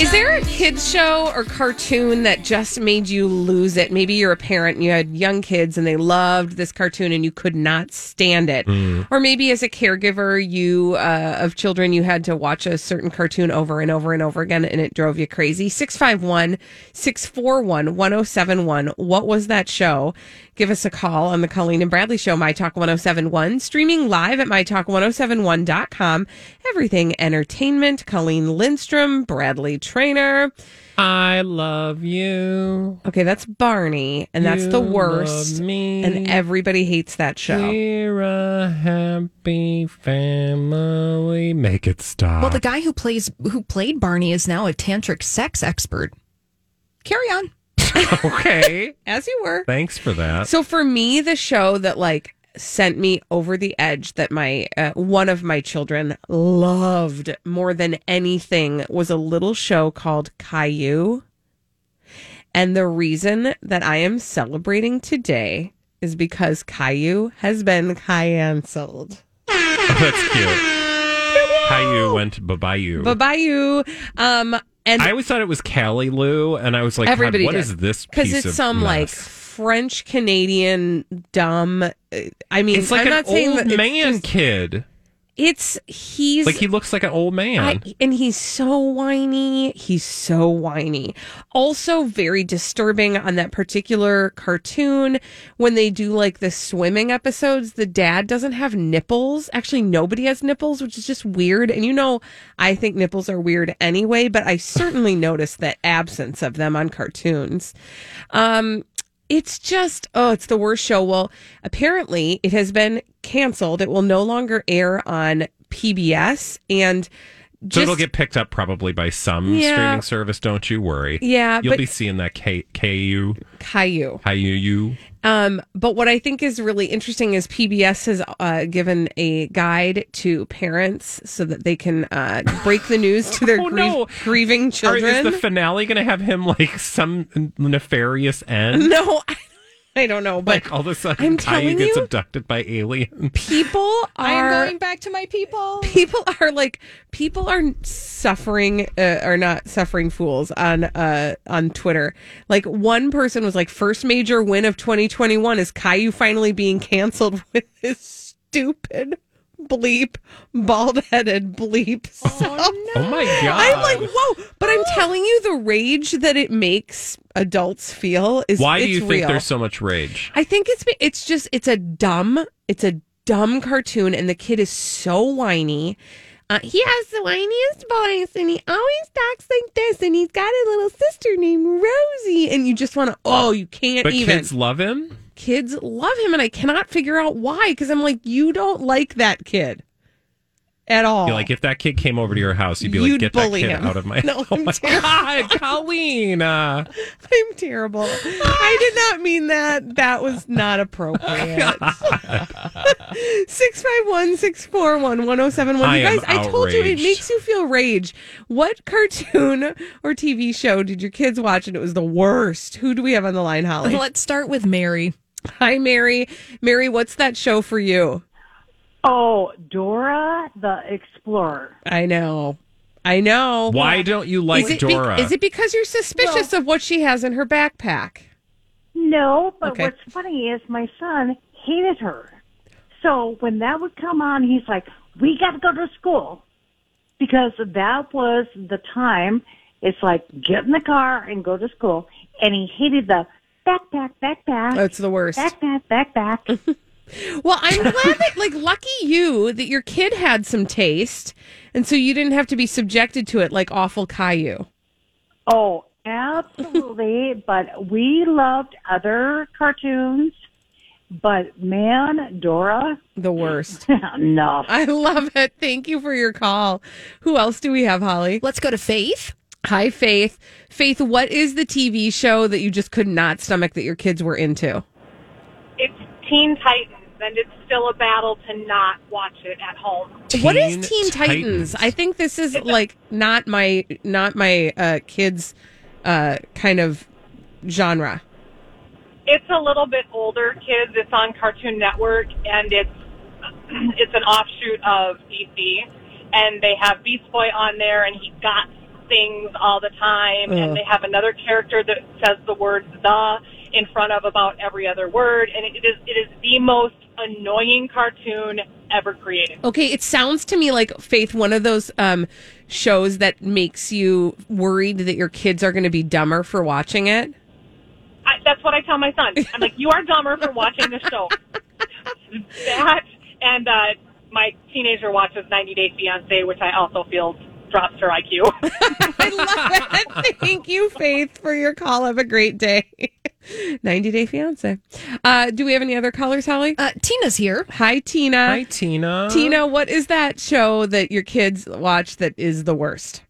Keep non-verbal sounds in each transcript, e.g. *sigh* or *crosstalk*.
Is there a kids show or cartoon that just made you lose it? Maybe you're a parent and you had young kids and they loved this cartoon and you could not stand it. Or maybe as a caregiver, you uh, of children, you had to watch a certain cartoon over and over and over again and it drove you crazy. 651 641 1071. What was that show? Give us a call on the Colleen and Bradley Show, My Talk 1071, streaming live at MyTalk1071.com. Everything entertainment. Colleen Lindstrom, Bradley Traynor. I love you. Okay, that's Barney, and that's the worst. love me. And everybody hates that show. We're a happy family. Make it stop. Well, the guy who plays who played Barney is now a tantric sex expert. Carry on. *laughs* okay. As you were. Thanks for that. So for me, the show that like sent me over the edge that my uh, one of my children loved more than anything was a little show called Caillou. And the reason that I am celebrating today is because Caillou has been canceled. *laughs* That's cute. Caillou went Babayou. Bye bye you. Um and I always thought it was Callie Lou, and I was like, God, Everybody what did. is this because it's some like? French Canadian dumb. uh, I mean, It's like I'm an not saying old that it's man just- kid. It's he's Like he looks like an old man. I, and he's so whiny. He's so whiny. Also, very disturbing on that particular cartoon when they do like the swimming episodes. The dad doesn't have nipples. Actually, nobody has nipples, which is just weird. And you know, I think nipples are weird anyway, but I certainly noticed that absence of them on cartoons. Um, it's just oh it's the worst show. Well apparently it has been canceled. It will no longer air on pbs and so just it'll get picked up probably by some Yeah. streaming service. Don't you worry. Yeah, you'll but- be seeing that K KU caillou Caillou. um but what i think is really interesting is pbs has uh, given a guide to parents so that they can uh, break the news to their *laughs* Oh, grief- no. grieving Are, children is the finale going to have him like some nefarious end? *laughs* no I don't know but Like all of a sudden, I'm Caillou gets you- abducted by aliens. people *laughs* I are am going back to my people. people are like people are suffering uh, are not suffering fools on uh on twitter like one person was like first major win of 2021 is caillou finally being canceled *laughs* with his stupid bleep bald-headed bleep self. Oh my god! i'm like whoa but i'm telling you the rage that it makes adults feel is Why do it's you think real. there's so much rage? I think it's it's just it's a dumb it's a dumb cartoon and the kid is so whiny. Uh, he has the whiniest voice and he always talks like this and he's got a little sister named Rosie and you just want to oh you can't But even kids love him. Kids love him and I cannot figure out why because I'm like you don't like that kid at all. You're like if that kid came over to your house, you'd be You'd like, "Get that kid him." out of my." *laughs* *laughs* No, oh I'm my terrible. god, Colleen! Uh, *laughs* I'm terrible. I did not mean that. That was not appropriate. 651 641 1071. You guys, I told you it makes you feel rage. What cartoon or TV show did your kids watch and it was the worst? Who do we have on the line, Holly? Let's start with Mary. Hi, Mary. Mary, what's that show for you? Oh, Dora the Explorer. I know. I know. why don't you like is it be- Dora? is it because you're suspicious of what she has in her backpack? No, but Okay. what's funny is my son hated her. So when that would come on, he's like, "We got to go to school," because that was the time. It's like get in the car and go to school, and he hated the backpack, backpack, That's the worst. backpack, backpack. *laughs* Well, I'm glad that, like, lucky you that your kid had some taste, and so you didn't have to be subjected to it like awful Caillou. Oh, absolutely. *laughs* but we loved other cartoons. But man, Dora, The worst. *laughs* no. I love it. Thank you for your call. Who else do we have, Holly? Let's go to Faith. Hi, Faith. Faith, what is the TV show that you just could not stomach that your kids were into? It's Teen Titans, and it's still a battle to not watch it at home. what is Teen Teen Titans? Titans. I think this is like not my not my uh, kids uh, kind of genre. It's a little bit older kids. It's on Cartoon Network, and it's *clears throat* it's an offshoot of DC. And they have Beast Boy on there, and he got things all the time. Ugh. And they have another character that says the word "the" in front of about every other word, and it is it is the most annoying cartoon ever created. Okay, it sounds to me like Faith, one of those um, shows that makes you worried that your kids are going to be dumber for watching it. I, that's what I tell my son. I'm like, you are dumber for watching this show. *laughs* that and uh, my teenager watches 90 Day Fiance, which I also feel drops her IQ. *laughs* *laughs* I love it. Thank you, Faith, for your call. Have a great day. *laughs* 90 Day Fiance. Uh, do we have any other callers, Holly? Uh, Tina's here. Hi, Tina. Hi, Tina. Tina, what is that show that your kids watch that is the worst?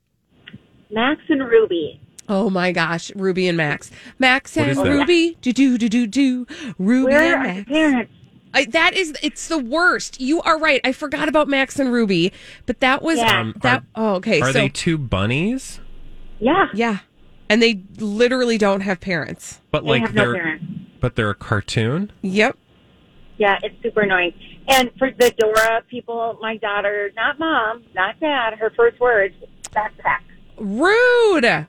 Max and Ruby. Oh my gosh, Ruby and Max. Max and? Ruby. Do do do do do. Ruby Where and are the parents? I, that is, it's the worst. You are right. I forgot about Max and Ruby, but that was Yeah. Um, that. are- oh, okay. Are so they two bunnies? Yeah, yeah, and they literally don't have parents. But they like have they're parents. but they're a cartoon. Yep. Yeah, it's super annoying. And for the Dora people, my daughter, not mom, not dad, her first words, backpack. Rude.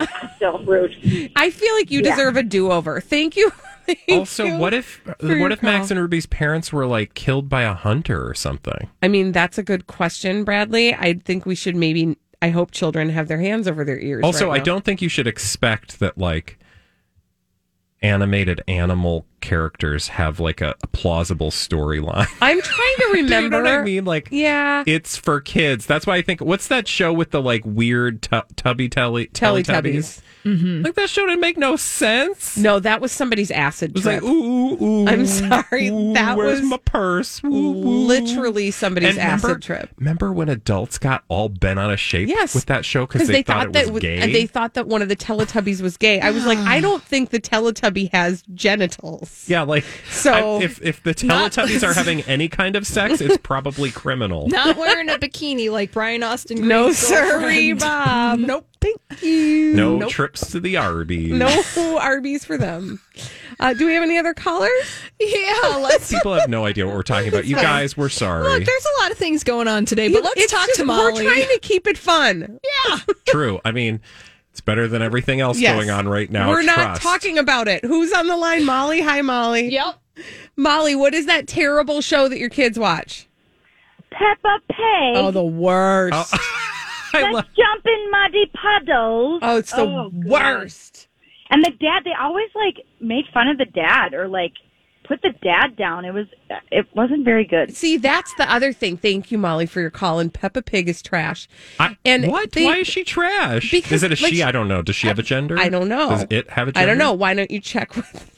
*laughs* Still rude. I feel like you Yeah. deserve a do over. Thank you. *laughs* *laughs* Thank Also, you what if what if Max call. and Ruby's parents were like killed by a hunter or something? I mean, that's a good question, Bradley. I think we should maybe. I hope children have their hands over their ears. Also, right I don't think you should expect that like animated animal characters have like a, a plausible storyline. *laughs* I'm trying to Do *laughs* you remember. know what I mean? Like, Yeah. it's for kids. That's why I think. What's that show with the like weird tu- tubby telly Teletubbies. Teletubbies? Like that show didn't make no sense. No, that was somebody's acid It was trip. like, ooh, ooh, ooh. I'm sorry, ooh, that where's was my purse? Ooh, ooh. literally somebody's And remember, acid trip. Remember when adults got all bent out of shape Yes, with that show because they, thought, it that was w- gay? they thought that one of the Teletubbies was gay. I was like, I *sighs* don't think the Teletubby has genitals. yeah, like So- I- if if the Not- Teletubbies are *laughs* having any kind of sex, it's probably criminal. Not wearing a bikini like Brian Austin. No, Green's sorry, girlfriend. *laughs* Bob. Nope. Thank you. No Nope. trips to the Arby's. No Arby's for them. Uh, do we have any other callers? Yeah, *laughs* let's. People have no idea what we're talking about. You guys, we're sorry. Look, there's a lot of things going on today, but let's It's talk just- to Molly. We're trying to keep it fun. yeah. *laughs* True. I mean, it's better than everything else Yes. going on right now. We're not talking about it. Who's on the line? Molly. Hi, Molly. Yep. Molly, what is that terrible show that your kids watch? Peppa Pig. Oh, the worst. *laughs* *laughs* I love. Let's jump in muddy puddles. Oh, it's the Oh, God. worst. And the dad, they always like made fun of the dad or like put the dad down. It was, it wasn't very good. See, that's the other thing. Thank you, Molly, for your call. And Peppa Pig is trash. I, And what? they- Why is she trash? Because, is it a like, she? I don't know. Does she have a gender? I don't know. Does it have a gender? I don't know. Why don't you check with?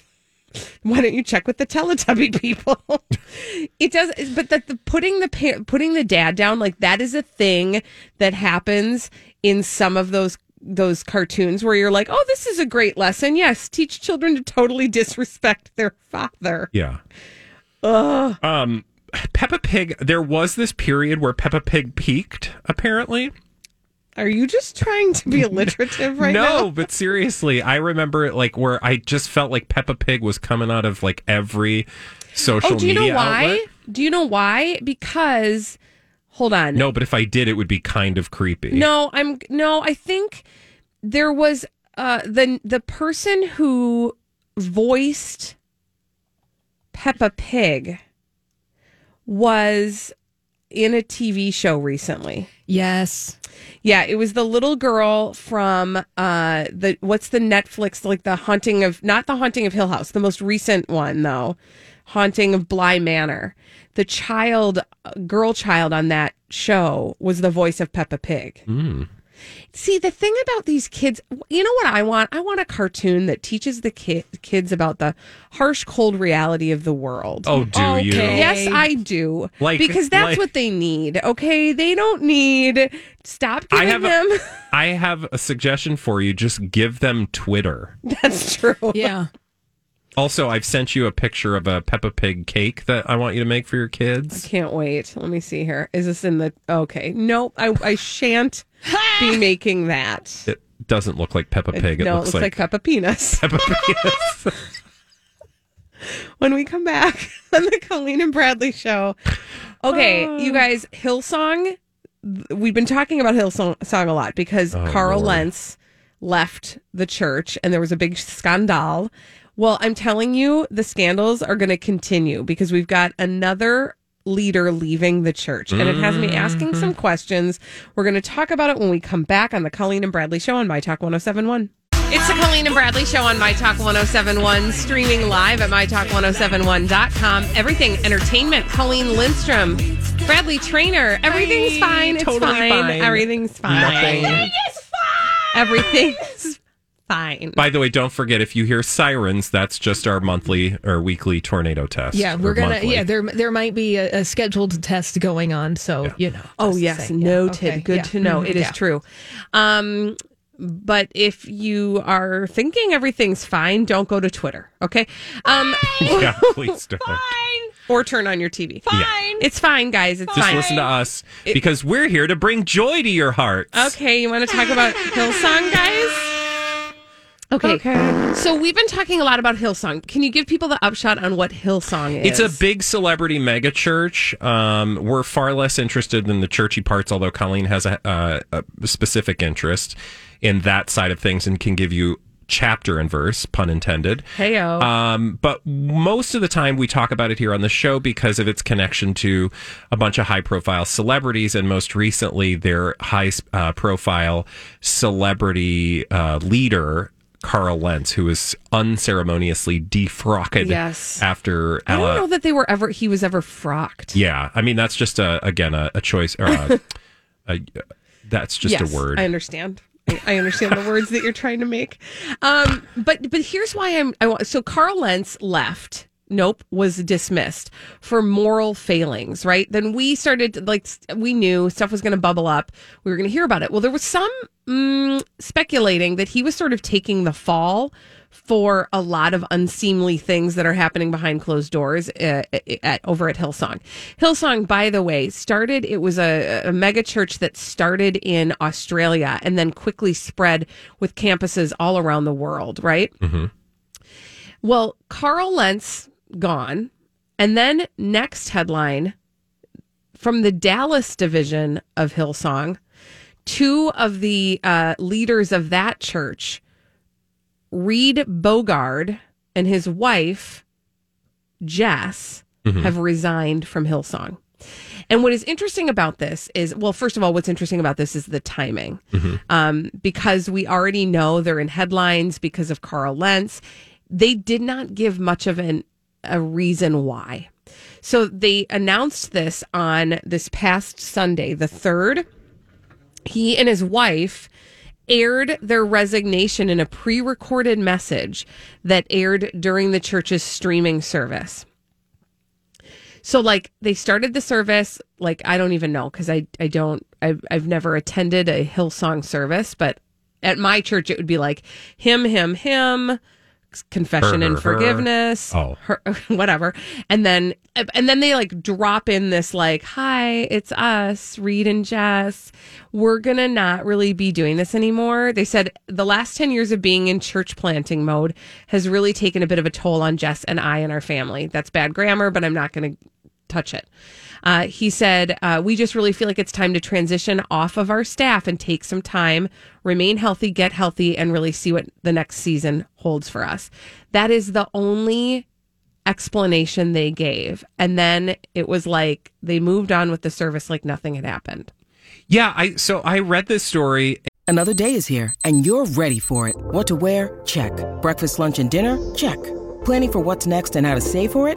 Why don't you check with the Teletubby people? *laughs* it does, but that the putting the pa- putting the dad down like that is a thing that happens in some of those those cartoons where you're like, oh, this is a great lesson. Yes, teach children to totally disrespect their father. Yeah. Um, Peppa Pig. There was this period where Peppa Pig peaked. Apparently, Are you just trying to be *laughs* alliterative right now? no, but seriously, I remember it like where I just felt like Peppa Pig was coming out of like every social media. Oh, do you know why? outlet. Do you know why? Because hold on. No, but if I did, it would be kind of creepy. No, I'm no, I think there was uh the the person who voiced Peppa Pig was in a TV show recently. Yes. Yeah, it was the little girl from uh the what's the Netflix like the haunting of not the haunting of Hill House, the most recent one though. Haunting of Bly Manor. The child, girl child on that show was the voice of Peppa Pig. See, the thing about these kids, you know what I want? I want a cartoon that teaches the ki- kids about the harsh, cold reality of the world. Oh, do you? Yes, I do. Like- because that's like- what they need. Okay, they don't need. Stop I giving have them. a, I have a suggestion for you. Just give them Twitter. *laughs* that's true. Yeah. Also, I've sent you a picture of a Peppa Pig cake that I want you to make for your kids. I can't wait. Let me see here. Is this in the? Okay, nope. I I shan't be *laughs* making that. It doesn't look like Peppa Pig. It, no, looks, it looks like, Peppa Penis. *laughs* Peppa Pig. *laughs* when we come back on the Colleen and Bradley show. Okay, *sighs* you guys, Hillsong. We've been talking about Hillsong song a lot because Oh, Carl Lord. Lentz left the church and there was a big scandal. Well, I'm telling you, the scandals are going to continue because we've got another leader leaving the church and it has me asking Mm-hmm. some questions. We're going to talk about it when we come back on the Colleen and Bradley show on My Talk 1071. It's the Colleen and Bradley show on My Talk 1071, streaming live at MyTalk1071.com. Everything entertainment. Colleen Lindstrom, Bradley Traynor. Everything's fine. It's totally fine. fine. Everything's fine. Nothing. Everything's fine. By the way, don't forget if you hear sirens, that's just our monthly or weekly tornado test. Yeah, we're gonna. monthly. Yeah, there there might be a, a scheduled test going on, so you know. Oh just yes, saying. Yeah, noted. okay, Good yeah. to know. Mhm, It is yeah. true. Um, but if you are thinking everything's fine, don't go to Twitter. Okay. Um, *laughs* yeah, *laughs* please don't. fine. or turn on your TV. Fine. It's fine, guys. It's Just fine. listen to us because we're here to bring joy to your hearts. Okay, you want to talk about Hillsong, guys? Okay. So we've been talking a lot about Hillsong. Can you give people the upshot on what Hillsong is? It's a big celebrity mega church. Um, we're far less interested in the churchy parts, although Colleen has a, uh, a specific interest in that side of things and can give you chapter and verse, pun intended. Heyo. Um, but most of the time we talk about it here on the show because of its connection to a bunch of high profile celebrities and most recently their high uh, profile celebrity uh, leader. Carl Lentz, who was unceremoniously defrocked Yes. after I don't know that they were ever. He was ever frocked. yeah, I mean that's just a again a, a choice or a, *laughs* a, that's just Yes, a word. I understand. I- I understand the words that you're trying to make. Um, but but here's why I'm. I want. So Carl Lentz left. Nope, was dismissed for moral failings. Right. Then we started like we knew stuff was going to bubble up. We were going to hear about it. Well, there was some mm, speculating that he was sort of taking the fall for a lot of unseemly things that are happening behind closed doors uh, at, over at Hillsong. Hillsong, by the way, started, it was a, a mega church that started in Australia and then quickly spread with campuses all around the world, right? Well, Carl Lentz gone. And then next headline from the Dallas division of Hillsong, two of the uh, leaders of that church Reed Bogard and his wife, Jess, have resigned from Hillsong. And what is interesting about this is, well, first of all, what's interesting about this is the timing. Um, because we already know they're in headlines because of Carl Lentz. They did not give much of an, a reason why. So they announced this on this past Sunday, the 3rd. He and his wife aired their resignation in a pre recorded message that aired during the church's streaming service. So, like, they started the service, like, I don't even know because I, I don't, I've, I've never attended a Hillsong service, but at my church, it would be like him, him, him, confession Her, and her, her. forgiveness, Oh. her, *laughs* whatever. And then, and then they like drop in this, like, hi, it's us, Reed and Jess. We're going to not really be doing this anymore. They said the last 10 years of being in church planting mode has really taken a bit of a toll on Jess and I and our family. That's bad grammar, but I'm not going to touch it. Uh, he said, uh, We just really feel like it's time to transition off of our staff and take some time, remain healthy, get healthy, and really see what the next season holds for us. That is the only explanation they gave. And then it was like they moved on with the service like nothing had happened. yeah, I so I read this story Another day is here, and you're ready for it. What to wear? Check. Breakfast, lunch, and dinner? Check. Planning for what's next and how to save for it?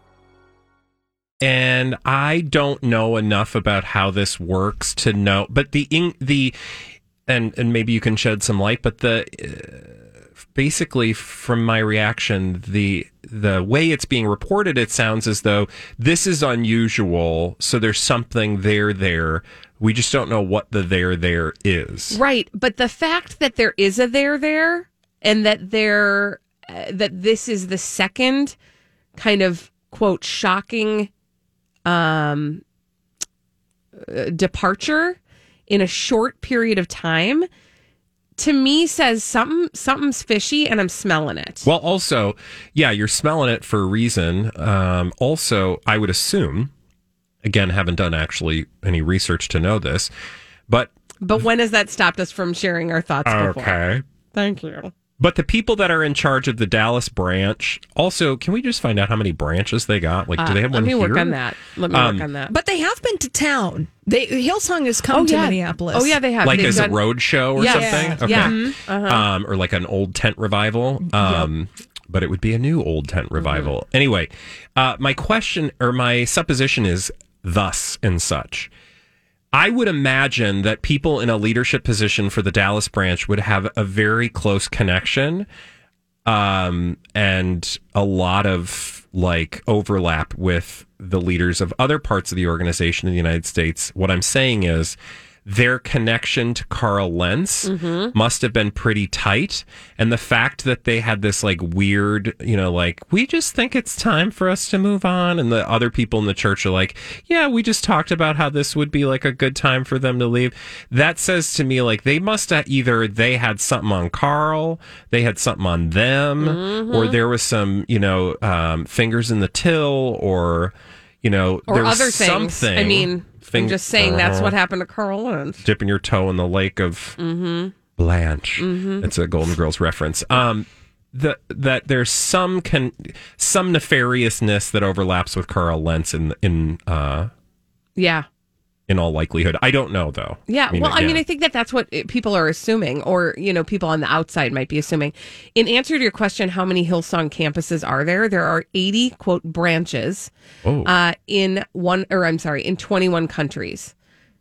And I don't know enough about how this works to know. But the the and and maybe you can shed some light. But the uh, basically from my reaction, the the way it's being reported, it sounds as though this is unusual. So there's something there there. We just don't know what the there there is. Right, but the fact that there is a there there and that there uh, that this is the second kind of quote shocking um uh, departure in a short period of time to me says something something's fishy and I'm smelling it. Well, also, yeah, you're smelling it for a reason. Um, also, I would assume, again, haven't done actually any research to know this, but But when has that stopped us from sharing our thoughts before? okay. Thank you. But the people that are in charge of the Dallas branch, also, can we just find out how many branches they got? Like, do they have Uh, Let one me work on that. Let me Um, work on that. But they have been to town. They Hillsong has come Oh, to yeah. Minneapolis. Oh yeah, they have. Like They've as done- a road show or Yes. something? Yeah. Uh-huh. Um, or like an old tent revival. Um, But it would be a new old tent Mm-hmm. revival. Anyway, uh, my question or my supposition is thus and such. I would imagine that people in a leadership position for the Dallas branch would have a very close connection um, and a lot of like overlap with the leaders of other parts of the organization in the United States. What I'm saying is their connection to Carl Lentz must have been pretty tight. And the fact that they had this like weird, you know, like, we just think it's time for us to move on. And the other people in the church are like, yeah, we just talked about how this would be like a good time for them to leave. That says to me, like, they must have either they had something on Carl, they had something on them, or there was some, you know, um, fingers in the till, or, you know, or there was other things. something. I mean, I'm just saying that's Uh-huh what happened to Carl Lentz. dipping your toe in the lake of Blanche. It's a Golden Girls reference. Um, the, that there's some con, some nefariousness that overlaps with Carl Lentz in in uh, Yeah. In all likelihood. I don't know though. Yeah, well, I mean, I think that that's what people are assuming, or you know, people on the outside might be assuming. In answer to your question, how many Hillsong campuses are there? There are eighty quote branches Oh. uh, in one, or I'm sorry, in twenty one countries.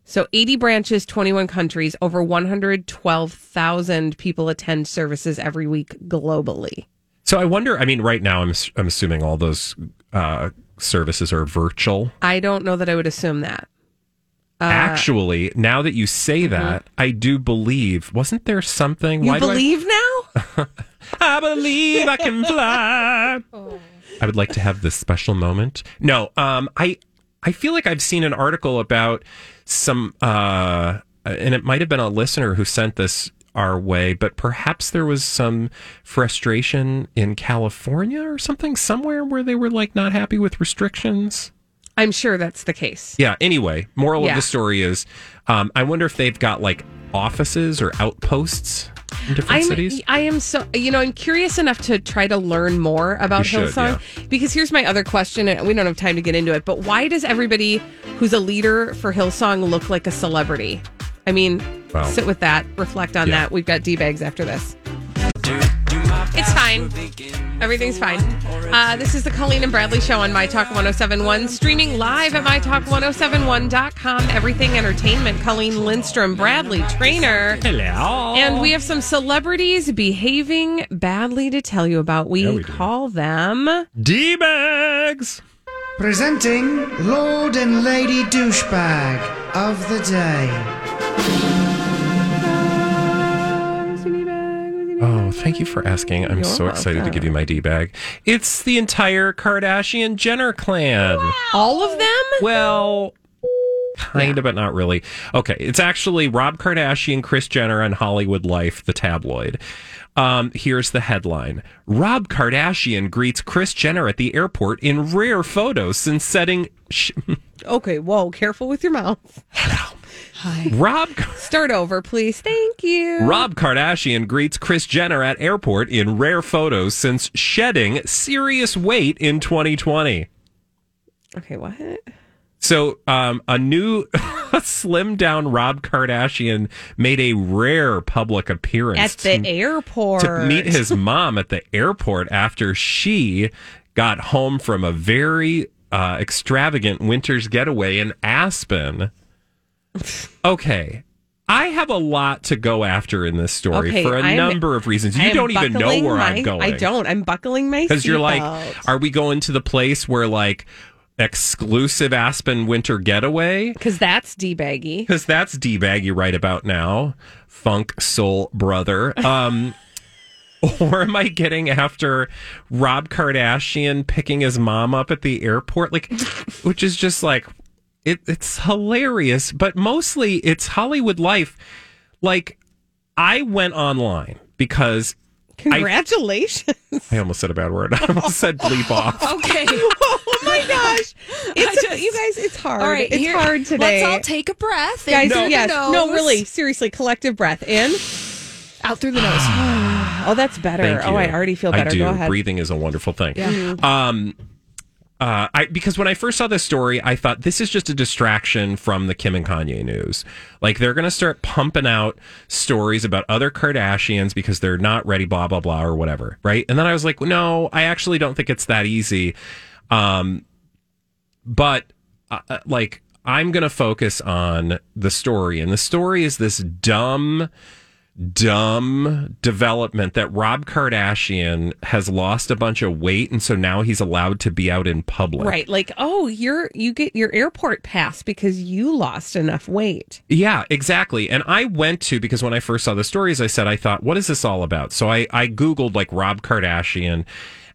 So eighty branches, twenty one countries, over one hundred twelve thousand people attend services every week globally. so I wonder. I mean, right now I'm I'm assuming all those uh, services are virtual. I don't know that I would assume that. Uh, Actually, now that you say that, I do believe. Wasn't there something? mm-hmm. You Why do I- believe now? *laughs* I believe I can fly. *laughs* I would like to have this special moment. No, um, I I feel like I've seen an article about some, uh, and it might have been a listener who sent this our way, but perhaps there was some frustration in California or something somewhere where they were like not happy with restrictions. I'm sure that's the case. Yeah. Anyway, moral Yeah. of the story is, um, I wonder if they've got like offices or outposts in different I'm, cities. I am so you know I'm curious enough to try to learn more about You should, Hillsong because here's my other question and we don't have time to get into it but why does everybody who's a leader for Hillsong look like a celebrity? I mean, Well, sit with that, reflect on yeah. that. We've got D bags after this. It's fine. Everything's fine. Uh, this is the Colleen and Bradley Show on My Talk 1071, streaming live at MyTalk1071.com. Everything Entertainment. Colleen Lindstrom, Bradley Traynor. Hello. And we have some celebrities behaving badly to tell you about. We, Yeah, we do. call them. D bags. Presenting Lord and Lady Douchebag of the Day. Thank you for asking. I'm You're so excited to give you my D bag. It's the entire Kardashian Jenner clan. All of them? Well, kind of, but not really. Okay, it's actually Rob Kardashian, Kris Jenner, and Hollywood Life, the tabloid. Um, here's the headline Rob Kardashian greets Kris Jenner at the airport in rare photos since setting. Sh- *laughs* Okay, whoa, careful with your mouth. Rob. Start over, please. Thank you. Rob Kardashian greets Kris Jenner at airport in rare photos since shedding serious weight in 2020. Okay, what? So, um, a new *laughs* slim down Rob Kardashian made a rare public appearance At the to- airport. to meet his mom at the airport after she got home from a very uh, extravagant winter's getaway in Aspen. Okay. I have a lot to go after in this story Okay, for a I'm- number of reasons. You don't even know where my- I'm going. I don't. I'm buckling my Because you're like, are we going to the place where like exclusive Aspen winter getaway? Because that's debaggy. Because that's D baggy right about now. Funk soul brother. *laughs* Um or am I getting after Rob Kardashian picking his mom up at the airport? Like which is just like it, it's hilarious, but mostly it's Hollywood life. Like I went online because Congratulations. I almost said a bad word. *laughs* I almost said bleep off. *laughs* Okay. *laughs* oh my gosh. It's you guys, it's hard. All right, it's here- hard today. Let's all take a breath. in Guys, through the yes. No, really. Seriously, collective breath in. Out through the nose. *sighs* Oh, that's better. Thank Oh. I already feel better. I do. Go ahead. Breathing is a wonderful thing. Yeah. Um, uh, I because when I first saw this story, I thought this is just a distraction from the Kim and Kanye news. Like they're going to start pumping out stories about other Kardashians because they're not ready, blah blah blah, or whatever, right? And then I was like, no, I actually don't think it's that easy. Um, but uh, uh, like I'm going to focus on the story, and the story is this dumb dumb development that Rob Kardashian has lost a bunch of weight and so now he's allowed to be out in public. Right. Like, oh, you're you get your airport pass because you lost enough weight. Yeah, exactly. And I went to because when I first saw the stories I said I thought what is this all about? So I I googled like Rob Kardashian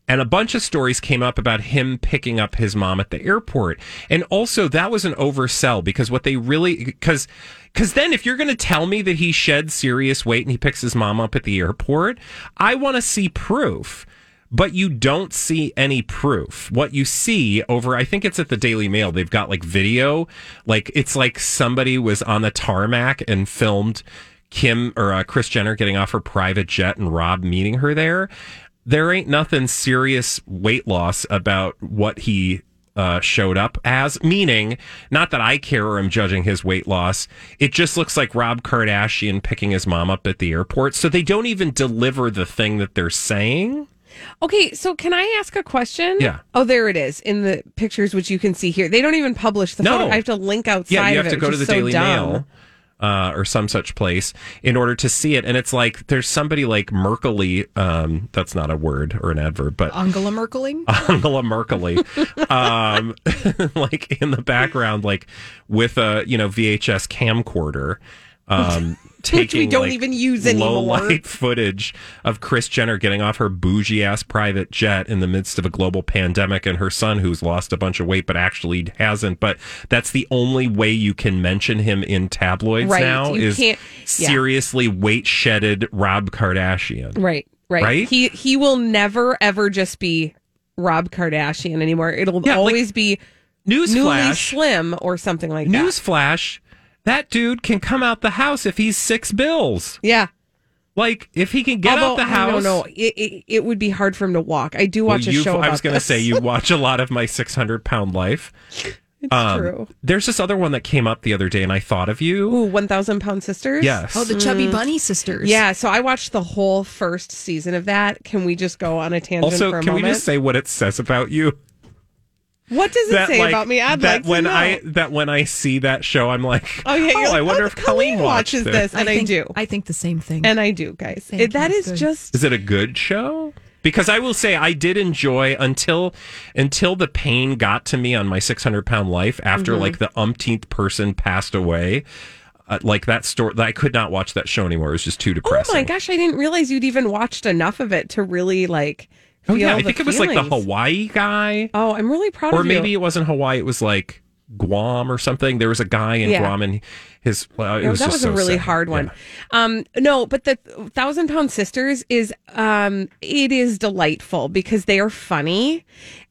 and a bunch of stories came up about him picking up his mom at the airport. And also that was an oversell because what they really cuz cuz then if you're going to tell me that he shed serious weight and he picks his mom up at the airport, I want to see proof. But you don't see any proof. What you see over, I think it's at the Daily Mail, they've got like video. Like it's like somebody was on the tarmac and filmed Kim or uh, Kris Jenner getting off her private jet and Rob meeting her there. There ain't nothing serious weight loss about what he uh, showed up as. Meaning, not that I care or am judging his weight loss. It just looks like Rob Kardashian picking his mom up at the airport. So they don't even deliver the thing that they're saying. Okay, so can I ask a question? Yeah. Oh, there it is in the pictures, which you can see here. They don't even publish the No. photo. I have to link outside. Yeah, you of have to go to the so Daily dumb. Mail uh, or some such place in order to see it. And it's like there's somebody like Merkley. Um, that's not a word or an adverb, but Angela Merkeling. *laughs* Angela Merkley, um, *laughs* like in the background, like with a you know VHS camcorder. Um, taking we don't like, even use low anymore. light *laughs* footage of Kris Jenner getting off her bougie ass private jet in the midst of a global pandemic and her son who's lost a bunch of weight but actually hasn't. But that's the only way you can mention him in tabloids Right, now you is yeah. seriously weight shedded Rob Kardashian. Right, right. Right? He he will never ever just be Rob Kardashian anymore. It'll Yeah, like, always be newly Newsflash. slim or something like that. Newsflash, that dude can come out the house if he's six bills. Yeah. Like if he can get out Although, the house. No, don't. It, it, it would be hard for him to walk. I do watch Well, a you've- show. I was going to say you *laughs* watch a lot of my 600 pound life. It's um, true. There's this other one that came up the other day, and I thought of you. Ooh, one thousand pound sisters. Yes. Oh, the Chubby mm. Bunny sisters. Yeah, so I watched the whole first season of that. Can we just go on a tangent Also, for a can moment? we just say what it says about you? What does it say like, about me? I'd that like to when know. I that when I see that show, I'm like, oh yeah, you're I wonder oh, if Colleen, watches watched this, and I, think, do, I think the same thing. and I do, guys. Thank It, that you. is Good. just Is it a good show? Because I will say I did enjoy until until the pain got to me on my 600 pound life after Mm-hmm. like the umpteenth person passed away. uh, like that story. I could not watch that show anymore. It was just too depressing. Oh my gosh, I didn't realize you'd even watched enough of it to really like. Oh yeah, I think it was like the. Hawaii guy, Oh, I'm really proud or of Or maybe it wasn't Hawaii. It was like Guam or something. There was a guy in Yeah. Guam, and his well, No, was that was so a really sad. hard one. Yeah. Um, no, but the Thousand Pound Sisters is um, it is delightful because they are funny,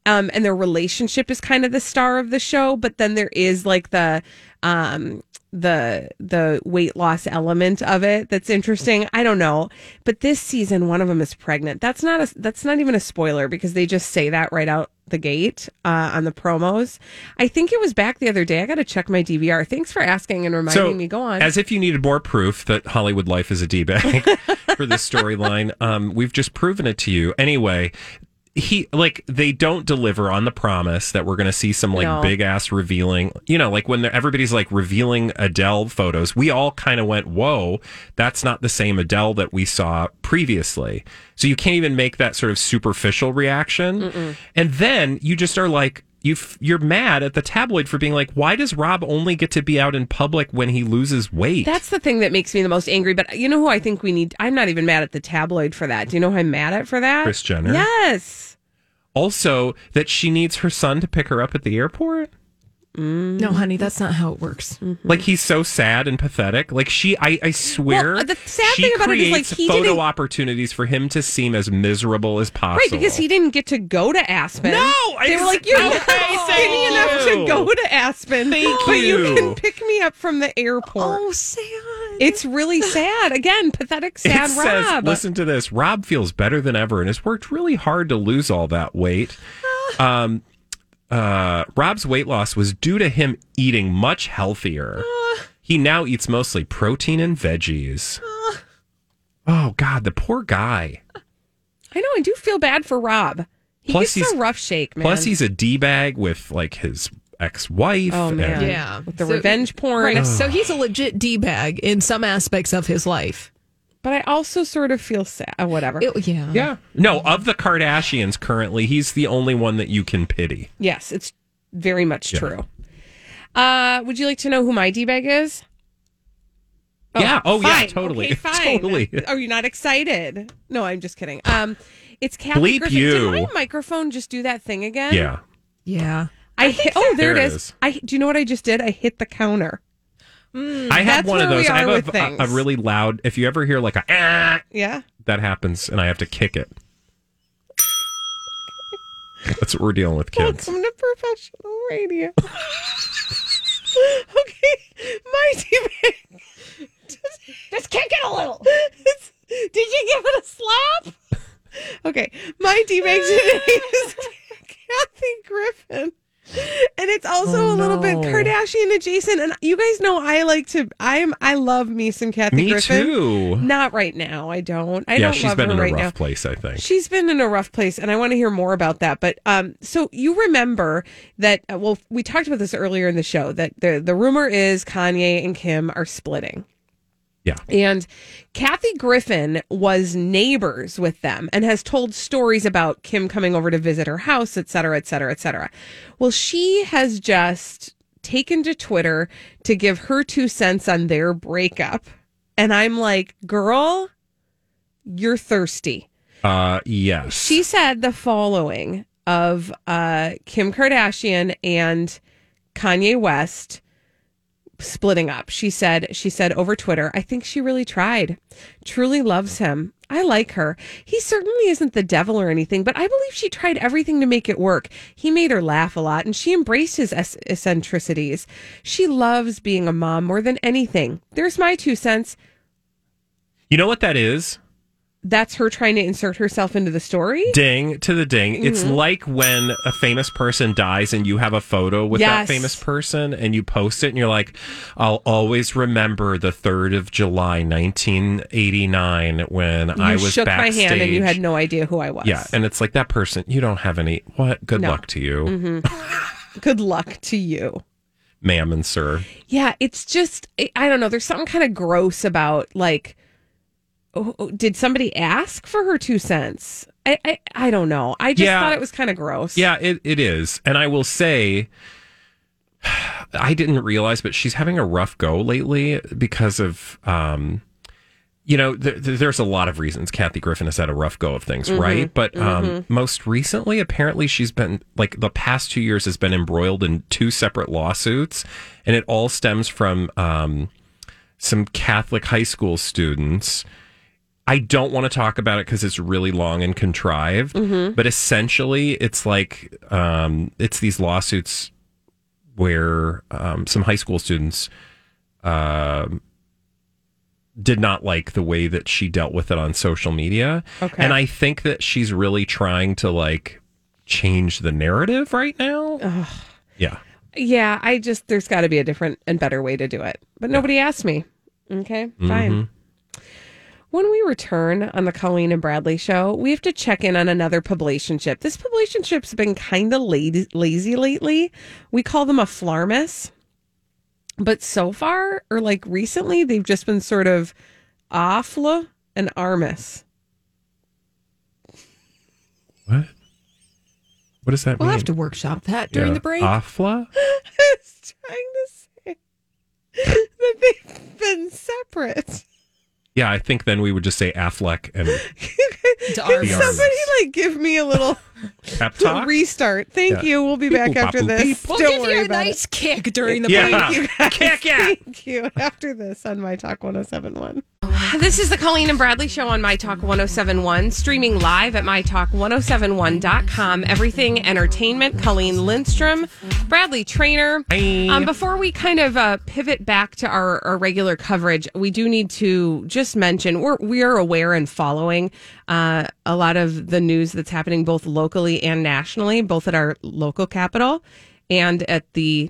um, and their relationship is kind of the star of the show. But then there is like the um the the weight loss element of it that's interesting. I don't know, but this season one of them is pregnant. That's not a that's not even a spoiler because they just say that right out the gate uh, on the promos. I think it was back the other day. I got to check my DVR. Thanks for asking and reminding me. Go on. As if you needed more proof that Hollywood life is a d bag *laughs* for this storyline, um, we've just proven it to you. Anyway, he like they don't deliver on the promise that we're going to see some like No. big ass revealing. You know, like when everybody's like revealing Adele photos, we all kind of went, "Whoa, that's not the same Adele that we saw previously." So you can't even make that sort of superficial reaction, and then you just are like. You f- you're mad at the tabloid for being like, why does Rob only get to be out in public when he loses weight? That's the thing that makes me the most angry. But you know who I think we need? I'm not even mad at the tabloid for that. Do you know who I'm mad at for that? Kris Jenner? Yes. Also that she needs her son to pick her up at the airport. Mm. No, honey, that's not how it works. Mm-hmm. Like he's so sad and pathetic. Like she, I, I swear, Well, the sad thing about it is, like, creates he photo didn't- opportunities for him to seem as miserable as possible. Right, because he didn't get to go to Aspen. No, they were like, "You're okay, skinny enough you. to go to Aspen, Thank but you. you. can pick me up from the airport." Oh, sad. It's really sad. Again, pathetic, sad it says, Rob. listen to this. Rob feels better than ever and has worked really hard to lose all that weight. Um, uh, Rob's weight loss was due to him eating much healthier. He now eats mostly protein and veggies. Oh God, the poor guy. I know. I do feel bad for Rob. He Plus gets he's- a rough shake, man. Plus, he's a d bag with like his ex-wife. Oh, man. and- Yeah. with the revenge porn. Right. So he's a legit D bag in some aspects of his life. But I also sort of feel sad. uh, Whatever. It- yeah. yeah. No, of the Kardashians currently, he's the only one that you can pity. Yes, it's very much Yeah. true. Uh, would you like to know who my D bag is? yeah. Oh yeah. Totally. Okay, fine. *laughs* Totally. Are you not excited? No, I'm just kidding. Um, it's Kathy Bleep Griffin. you. Did my microphone just do that thing again? Yeah. Yeah. I hit. Oh, there, There it it is. is. I do you know what I just did? I hit the counter. I have one of those. I have a, a, a really loud. If you ever hear like a ah, Yeah. that happens, and I have to kick it. That's what we're dealing with, kids. Welcome to professional radio. *laughs* okay, my D bag. Just, just kick it a little. Did you give it a slap? Okay, my D bag *laughs* today is Kathy Griffin. And it's also Oh, a little bit. Kardashian adjacent. And you guys know I like to I'm I love me some Kathy Me Griffin. too. Not right now. I don't. I yeah, don't she's love been her in a right rough now. place. I think. She's been in a rough place, and I want to hear more about that. But um, so you remember that? uh, Well, we talked about this earlier in the show. That the the rumor is Kanye and Kim are splitting. Yeah. And Kathy Griffin was neighbors with them and has told stories about Kim coming over to visit her house, et cetera, et cetera, et cetera. Well, she has just taken to Twitter to give her two cents on their breakup. And I'm like, girl, you're thirsty. Uh, yes. She said the following of uh, Kim Kardashian and Kanye West splitting up. She said she said over Twitter, "I think she really tried. Truly loves him. I like her. He certainly isn't the devil or anything, but I believe she tried everything to make it work. He made her laugh a lot and she embraced his ec- eccentricities. She loves being a mom more than anything. There's my two cents. you know what that is? That's her trying to insert herself into the story. Ding to the ding. It's Mm-hmm. like when a famous person dies and you have a photo with that famous person and you post it and you're like, I'll always remember the 3rd of July, 1989, when I was shook backstage. my hand and you had no idea who I was. Yeah. And it's like that person, you don't have any, what? Good No. luck to you, Mm-hmm. *laughs* Good luck to you. ma'am and sir. Yeah, it's just I don't know. There's something kind of gross about like, oh, oh, did somebody ask for her two cents? I I, I don't know. I just Yeah. thought it was kind of gross. Yeah, it, it is. And I will say, I didn't realize, but she's having a rough go lately because of, um, you know, th- th- there's a lot of reasons Kathy Griffin has had a rough go of things, Mm-hmm. right? But um, most recently, apparently, she's been like the past two years has been embroiled in two separate lawsuits, and it all stems from um, some Catholic high school students. I don't want to talk about it because it's really long and contrived, Mm-hmm. but essentially, it's like um, it's these lawsuits where um, some high school students um did not like the way that she dealt with it on social media. Okay. And I think that she's really trying to like change the narrative right now. Yeah. Yeah, I just there's got to be a different and better way to do it. But nobody asked me. Okay, fine. When we return on the Colleen and Bradley show, we have to check in on another publicationship. This publicationship's been kind of lazy, lazy lately. We call them a flarmus. But so far, or like recently, they've just been sort of Afla and Armis. What? What does that mean? We'll have to workshop that during Yeah. the break. Afla? *laughs* I was trying to say *laughs* that they've been separate. Yeah, I think then we would just say Affleck and To Can Armis. somebody like give me a little pep talk. *laughs* restart? Thank Yeah. you. We'll be back Beep, boop, after bop, boop, this. beep. We'll Don't give worry you a about nice kick during the Yeah. break. Thank you guys. Kick ya. Thank you. After this on My Talk 1071. *sighs* This is the Colleen and Bradley show on My Talk 1071, streaming live at MyTalk1071.com. Everything entertainment. Colleen Lindstrom, Bradley Traynor. Um, before we kind of uh, pivot back to our, our regular coverage, we do need to just mention we're we are aware and following uh, a lot of the news that's happening both locally and nationally, both at our local capital and at the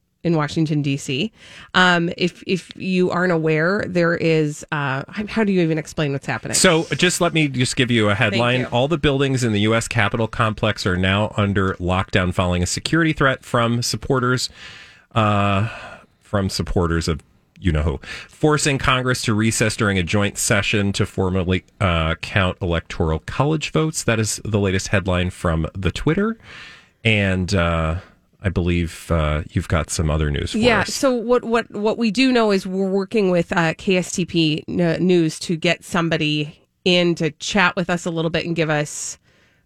in Washington D.C. Um, if if you aren't aware, there is uh, how do you even explain what's happening? So, just let me just give you a headline. you. All the buildings in the U.S. Capitol complex are now under lockdown following a security threat from supporters, uh, from supporters of you know who, forcing Congress to recess during a joint session to formally uh, count electoral college votes. That is the latest headline from the Twitter, and uh, I believe uh, you've got some other news for yeah. us. So what what what we do know is we're working with uh, KSTP N- News to get somebody in to chat with us a little bit and give us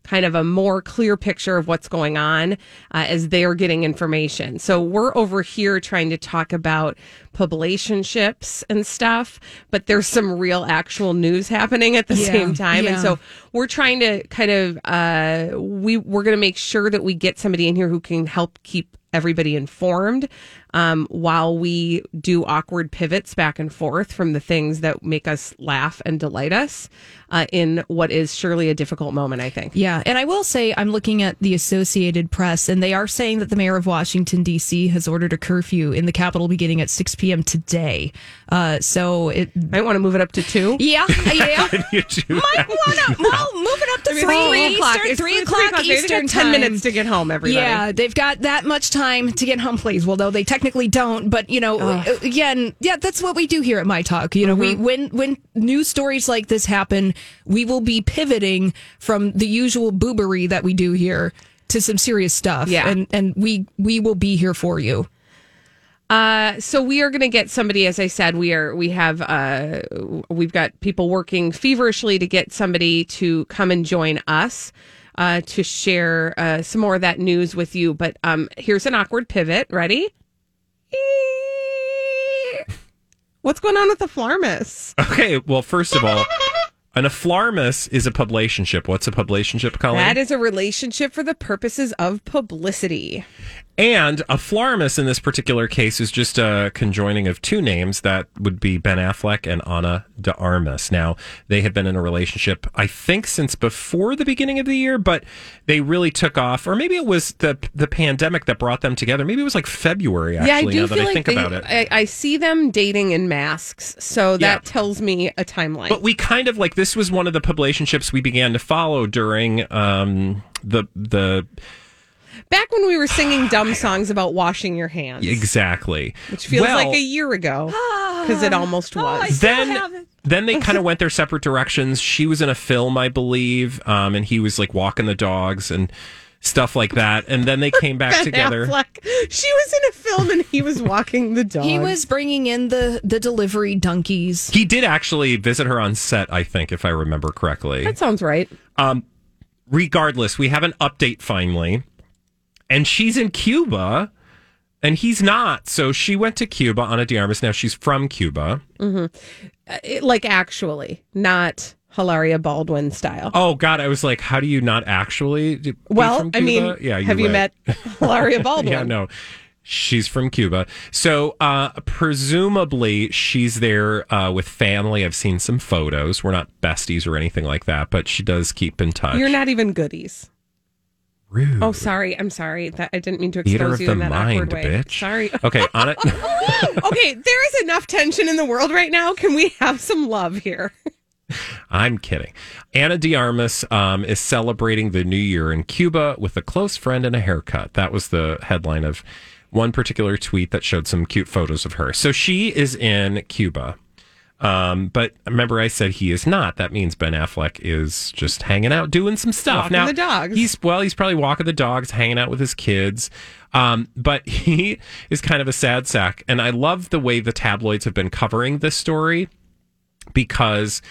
kind of a more clear picture of what's going on uh, as they're getting information. So we're over here trying to talk about publicationships and stuff, but there's some real actual news happening at the Yeah, same time. And so we're trying to kind of uh, we we're going to make sure that we get somebody in here who can help keep everybody informed um, while we do awkward pivots back and forth from the things that make us laugh and delight us uh, in what is surely a difficult moment. I think. Yeah, and I will say I'm looking at the Associated Press, and they are saying that the mayor of Washington D.C. has ordered a curfew in the Capitol beginning at 6 p.m. today. Uh, so it might want to move it up to two. Yeah, *laughs* yeah. *laughs* you do Might want to well, move it up to I mean, three three o'clock. Eastern, It's three three o'clock o'clock. They've got Eastern 10 minutes to get home, everybody. Yeah, they've got that much time to get home, please. Well, though they technically don't, but you know, again, yeah, that's what we do here at My Talk. You know, Mm-hmm. we when when news stories like this happen, we will be pivoting from the usual boobery that we do here to some serious stuff. Yeah. and and we we will be here for you. Uh, so we are going to get somebody, as I said, we are, we have, uh, we've got people working feverishly to get somebody to come and join us, uh, to share, uh, some more of that news with you. But, um, here's an awkward pivot. Ready? What's going on with the Flarmus? Okay, well, first of all, And a flarmus is a publicationship. What's a publicationship, Colleen? That is a relationship for the purposes of publicity. And a flarmus in this particular case is just a conjoining of two names that would be Ben Affleck and Ana de Armas. Now, they have been in a relationship, I think, since before the beginning of the year, but they really took off, or maybe it was the the pandemic that brought them together. Maybe it was like February, actually, yeah, I do now feel that I think they, about it. I, I see them dating in masks, so that Yeah. tells me a timeline. But we kind of like this was one of the publicationships we began to follow during um, the the Back when we were singing dumb songs about washing your hands, exactly, which feels Well, like a year ago, because it almost was. then then they kind of *laughs* went their separate directions. She was in a film, I believe, um, and he was like walking the dogs and stuff like that. And then they came back Ben together. Affleck. She was in a film and he was walking the dog. He was bringing in the the delivery donkeys. He did actually visit her on set, I think, if I remember correctly. That sounds right. Um, regardless, we have an update finally, and she's in Cuba, and he's not. So she went to Cuba. Ana de Armas. Now she's from Cuba. hmm like actually, not Hilaria Baldwin style. Oh God, I was like, how do you not actually? well, from I mean, yeah. have you right. met *laughs* Hilaria Baldwin? yeah, no. She's from Cuba. So, uh, presumably, she's there uh, with family. I've seen some photos. We're not besties or anything like that, but she does keep in touch. You're not even goodies. Rude. Oh, sorry. I'm sorry. That I didn't mean to Theater expose of you the in that mind, awkward way. bitch. Sorry. Okay, *laughs* on it. *laughs* okay, there is enough tension in the world right now. Can we have some love here? *laughs* I'm kidding. Ana de Armas um, is celebrating the new year in Cuba with a close friend and a haircut. That was the headline of one particular tweet that showed some cute photos of her. So she is in Cuba. Um, but remember, I said he is not. That means Ben Affleck is just hanging out, doing some stuff. Walking now, the dogs. He's well, he's probably walking the dogs, hanging out with his kids. Um, but *laughs* he is kind of a sad sack, and I love the way the tabloids have been covering this story because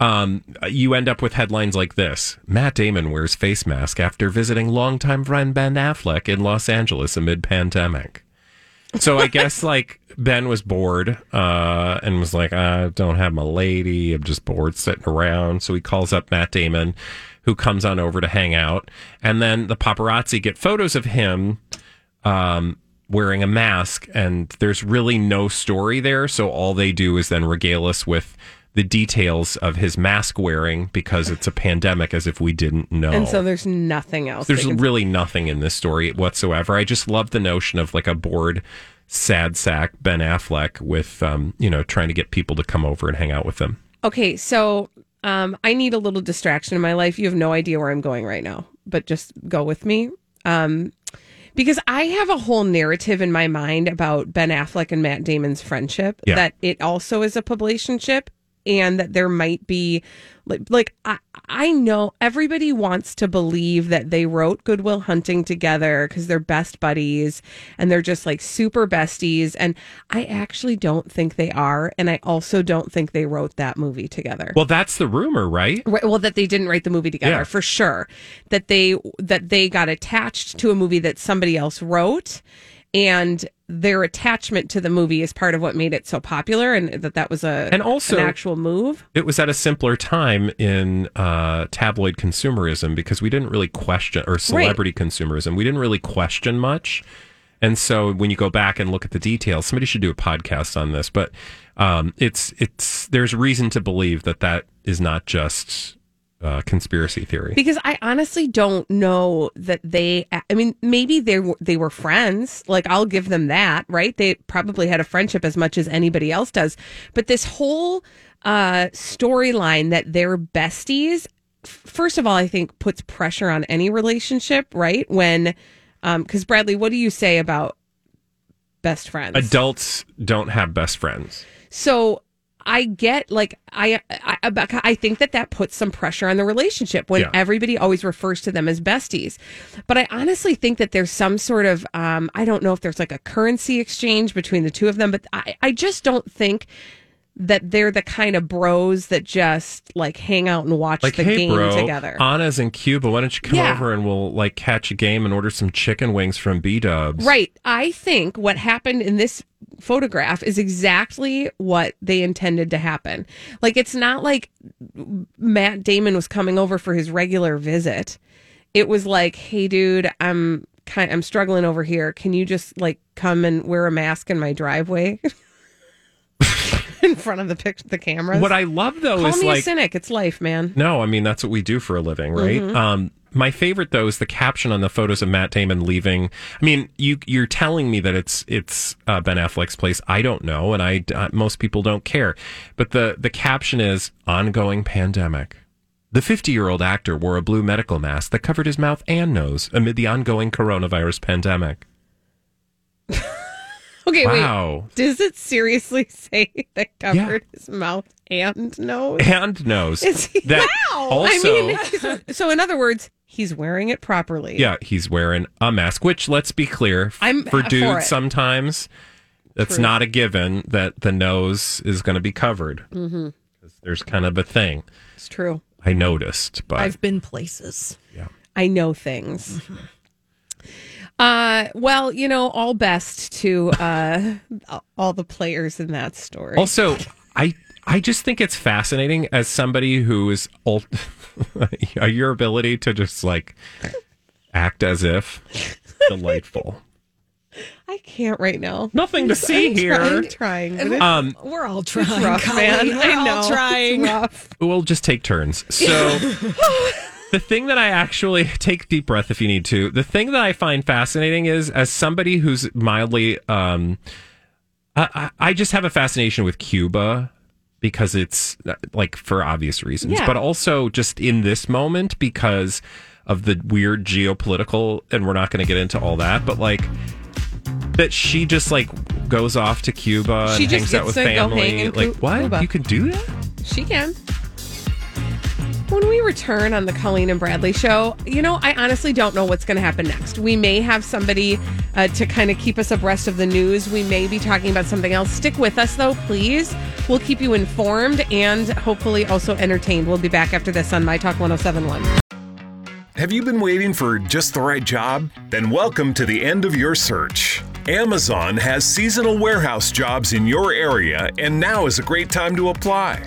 um, you end up with headlines like this Matt Damon wears face mask after visiting longtime friend Ben Affleck in Los Angeles amid pandemic. So I guess *laughs* like Ben was bored uh, and was like, I don't have my lady. I'm just bored sitting around. So he calls up Matt Damon, who comes on over to hang out. And then the paparazzi get photos of him um, wearing a mask, and there's really no story there. So all they do is then regale us with the details of his mask wearing because it's a pandemic, as if we didn't know. And so there's nothing else. There's can- really nothing in this story whatsoever. I just love the notion of like a bored, sad sack Ben Affleck with, um, you know, trying to get people to come over and hang out with them. Okay, so um, I need a little distraction in my life. You have no idea where I'm going right now, but just go with me. Um, because I have a whole narrative in my mind about Ben Affleck and Matt Damon's friendship Yeah. that it also is a publicationship and that there might be like like I, I know everybody wants to believe that they wrote Good Will Hunting together because they're best buddies and they're just like super besties and I actually don't think they are and I also don't think they wrote that movie together. Well, that's the rumor, right? Right, well, that they didn't write the movie together Yeah. for sure. That they that they got attached to a movie that somebody else wrote, and their attachment to the movie is part of what made it so popular, and that that was a And also- an actual move. It was at a simpler time in uh, tabloid consumerism because we didn't really question, or celebrity consumerism, we didn't really question much. And so when you go back and look at the details, somebody should do a podcast on this. But um, it's it's there's reason to believe that that is not just uh, conspiracy theory. Because I honestly don't know that they. I mean, maybe they were they were friends. Like I'll give them that. Right? They probably had a friendship as much as anybody else does. But this whole uh, storyline that they're besties. First of all, I think puts pressure on any relationship. Right? When, because Bradley, what do you say about best friends? Adults don't have best friends. So I get like I I I think that that puts some pressure on the relationship when Yeah. everybody always refers to them as besties. But I honestly think that there's some sort of um I don't know if there's like a currency exchange between the two of them, but I I just don't think that they're the kind of bros that just like hang out and watch Like, the hey, game bro, together. Ana's in Cuba. Why don't you come Yeah. over and we'll like catch a game and order some chicken wings from B Dubs? Right. I think what happened in this photograph is exactly what they intended to happen. Like it's not like Matt Damon was coming over for his regular visit. It was like, "Hey dude, I'm kind I'm struggling over here. Can you just like come and wear a mask in my driveway?" *laughs* *laughs* in front of the pic- the cameras. What I love though Call is me a like cynic. It's life, man. No, I mean that's what we do for a living, right? Mhm. Um, my favorite though is the caption on the photos of Matt Damon leaving. I mean, you you're telling me that it's it's uh, Ben Affleck's place. I don't know, and I uh, most people don't care. But the the caption is ongoing pandemic. The 50 year old actor wore a blue medical mask that covered his mouth and nose amid the ongoing coronavirus pandemic. *laughs* *laughs* Okay, Wow. wait. Does it seriously *laughs* say that covered his mouth and nose? And nose. Is he, that wow. also, I mean, *laughs* so in other words, he's wearing it properly. Yeah, he's wearing a mask, which let's be clear, I'm for for dudes it. sometimes that's True. not a given that the nose is going to be covered. Mm-hmm. There's kind of a thing. It's true. I noticed, but I've been places. Yeah, I know things. Uh, well, you know, all best to uh, *laughs* all the players in that story. also I I just think it's fascinating as somebody who is old, *laughs* your ability to just like act as if delightful. I can't right now. Nothing to see I'm here. Trying, trying, but it's- Um, We're all it's trying, rough, man. We're I all know. It's trying. rough. We'll just take turns. So *laughs* the thing that I actually *laughs* take deep breath if you need to. The thing that I find fascinating is as somebody who's mildly um I, I just have a fascination with Cuba because it's uh, like for obvious reasons, Yeah. but also just in this moment because of the weird geopolitical and we're not going to get into all that, but like that she just like goes off to Cuba and She just hangs out with to go hang family. Like what? Cuba. You can do that? She can. When we return on the Colleen and Bradley show, you know, I honestly don't know what's going to happen next. We may have somebody uh, to kind of keep us abreast of the news. We may be talking about something else. Stick with us, though, please. We'll keep you informed and hopefully also entertained. We'll be back after this on My Talk 1071. Have you been waiting for just the right job? Then welcome to the end of your search. Amazon has seasonal warehouse jobs in your area, and now is a great time to apply.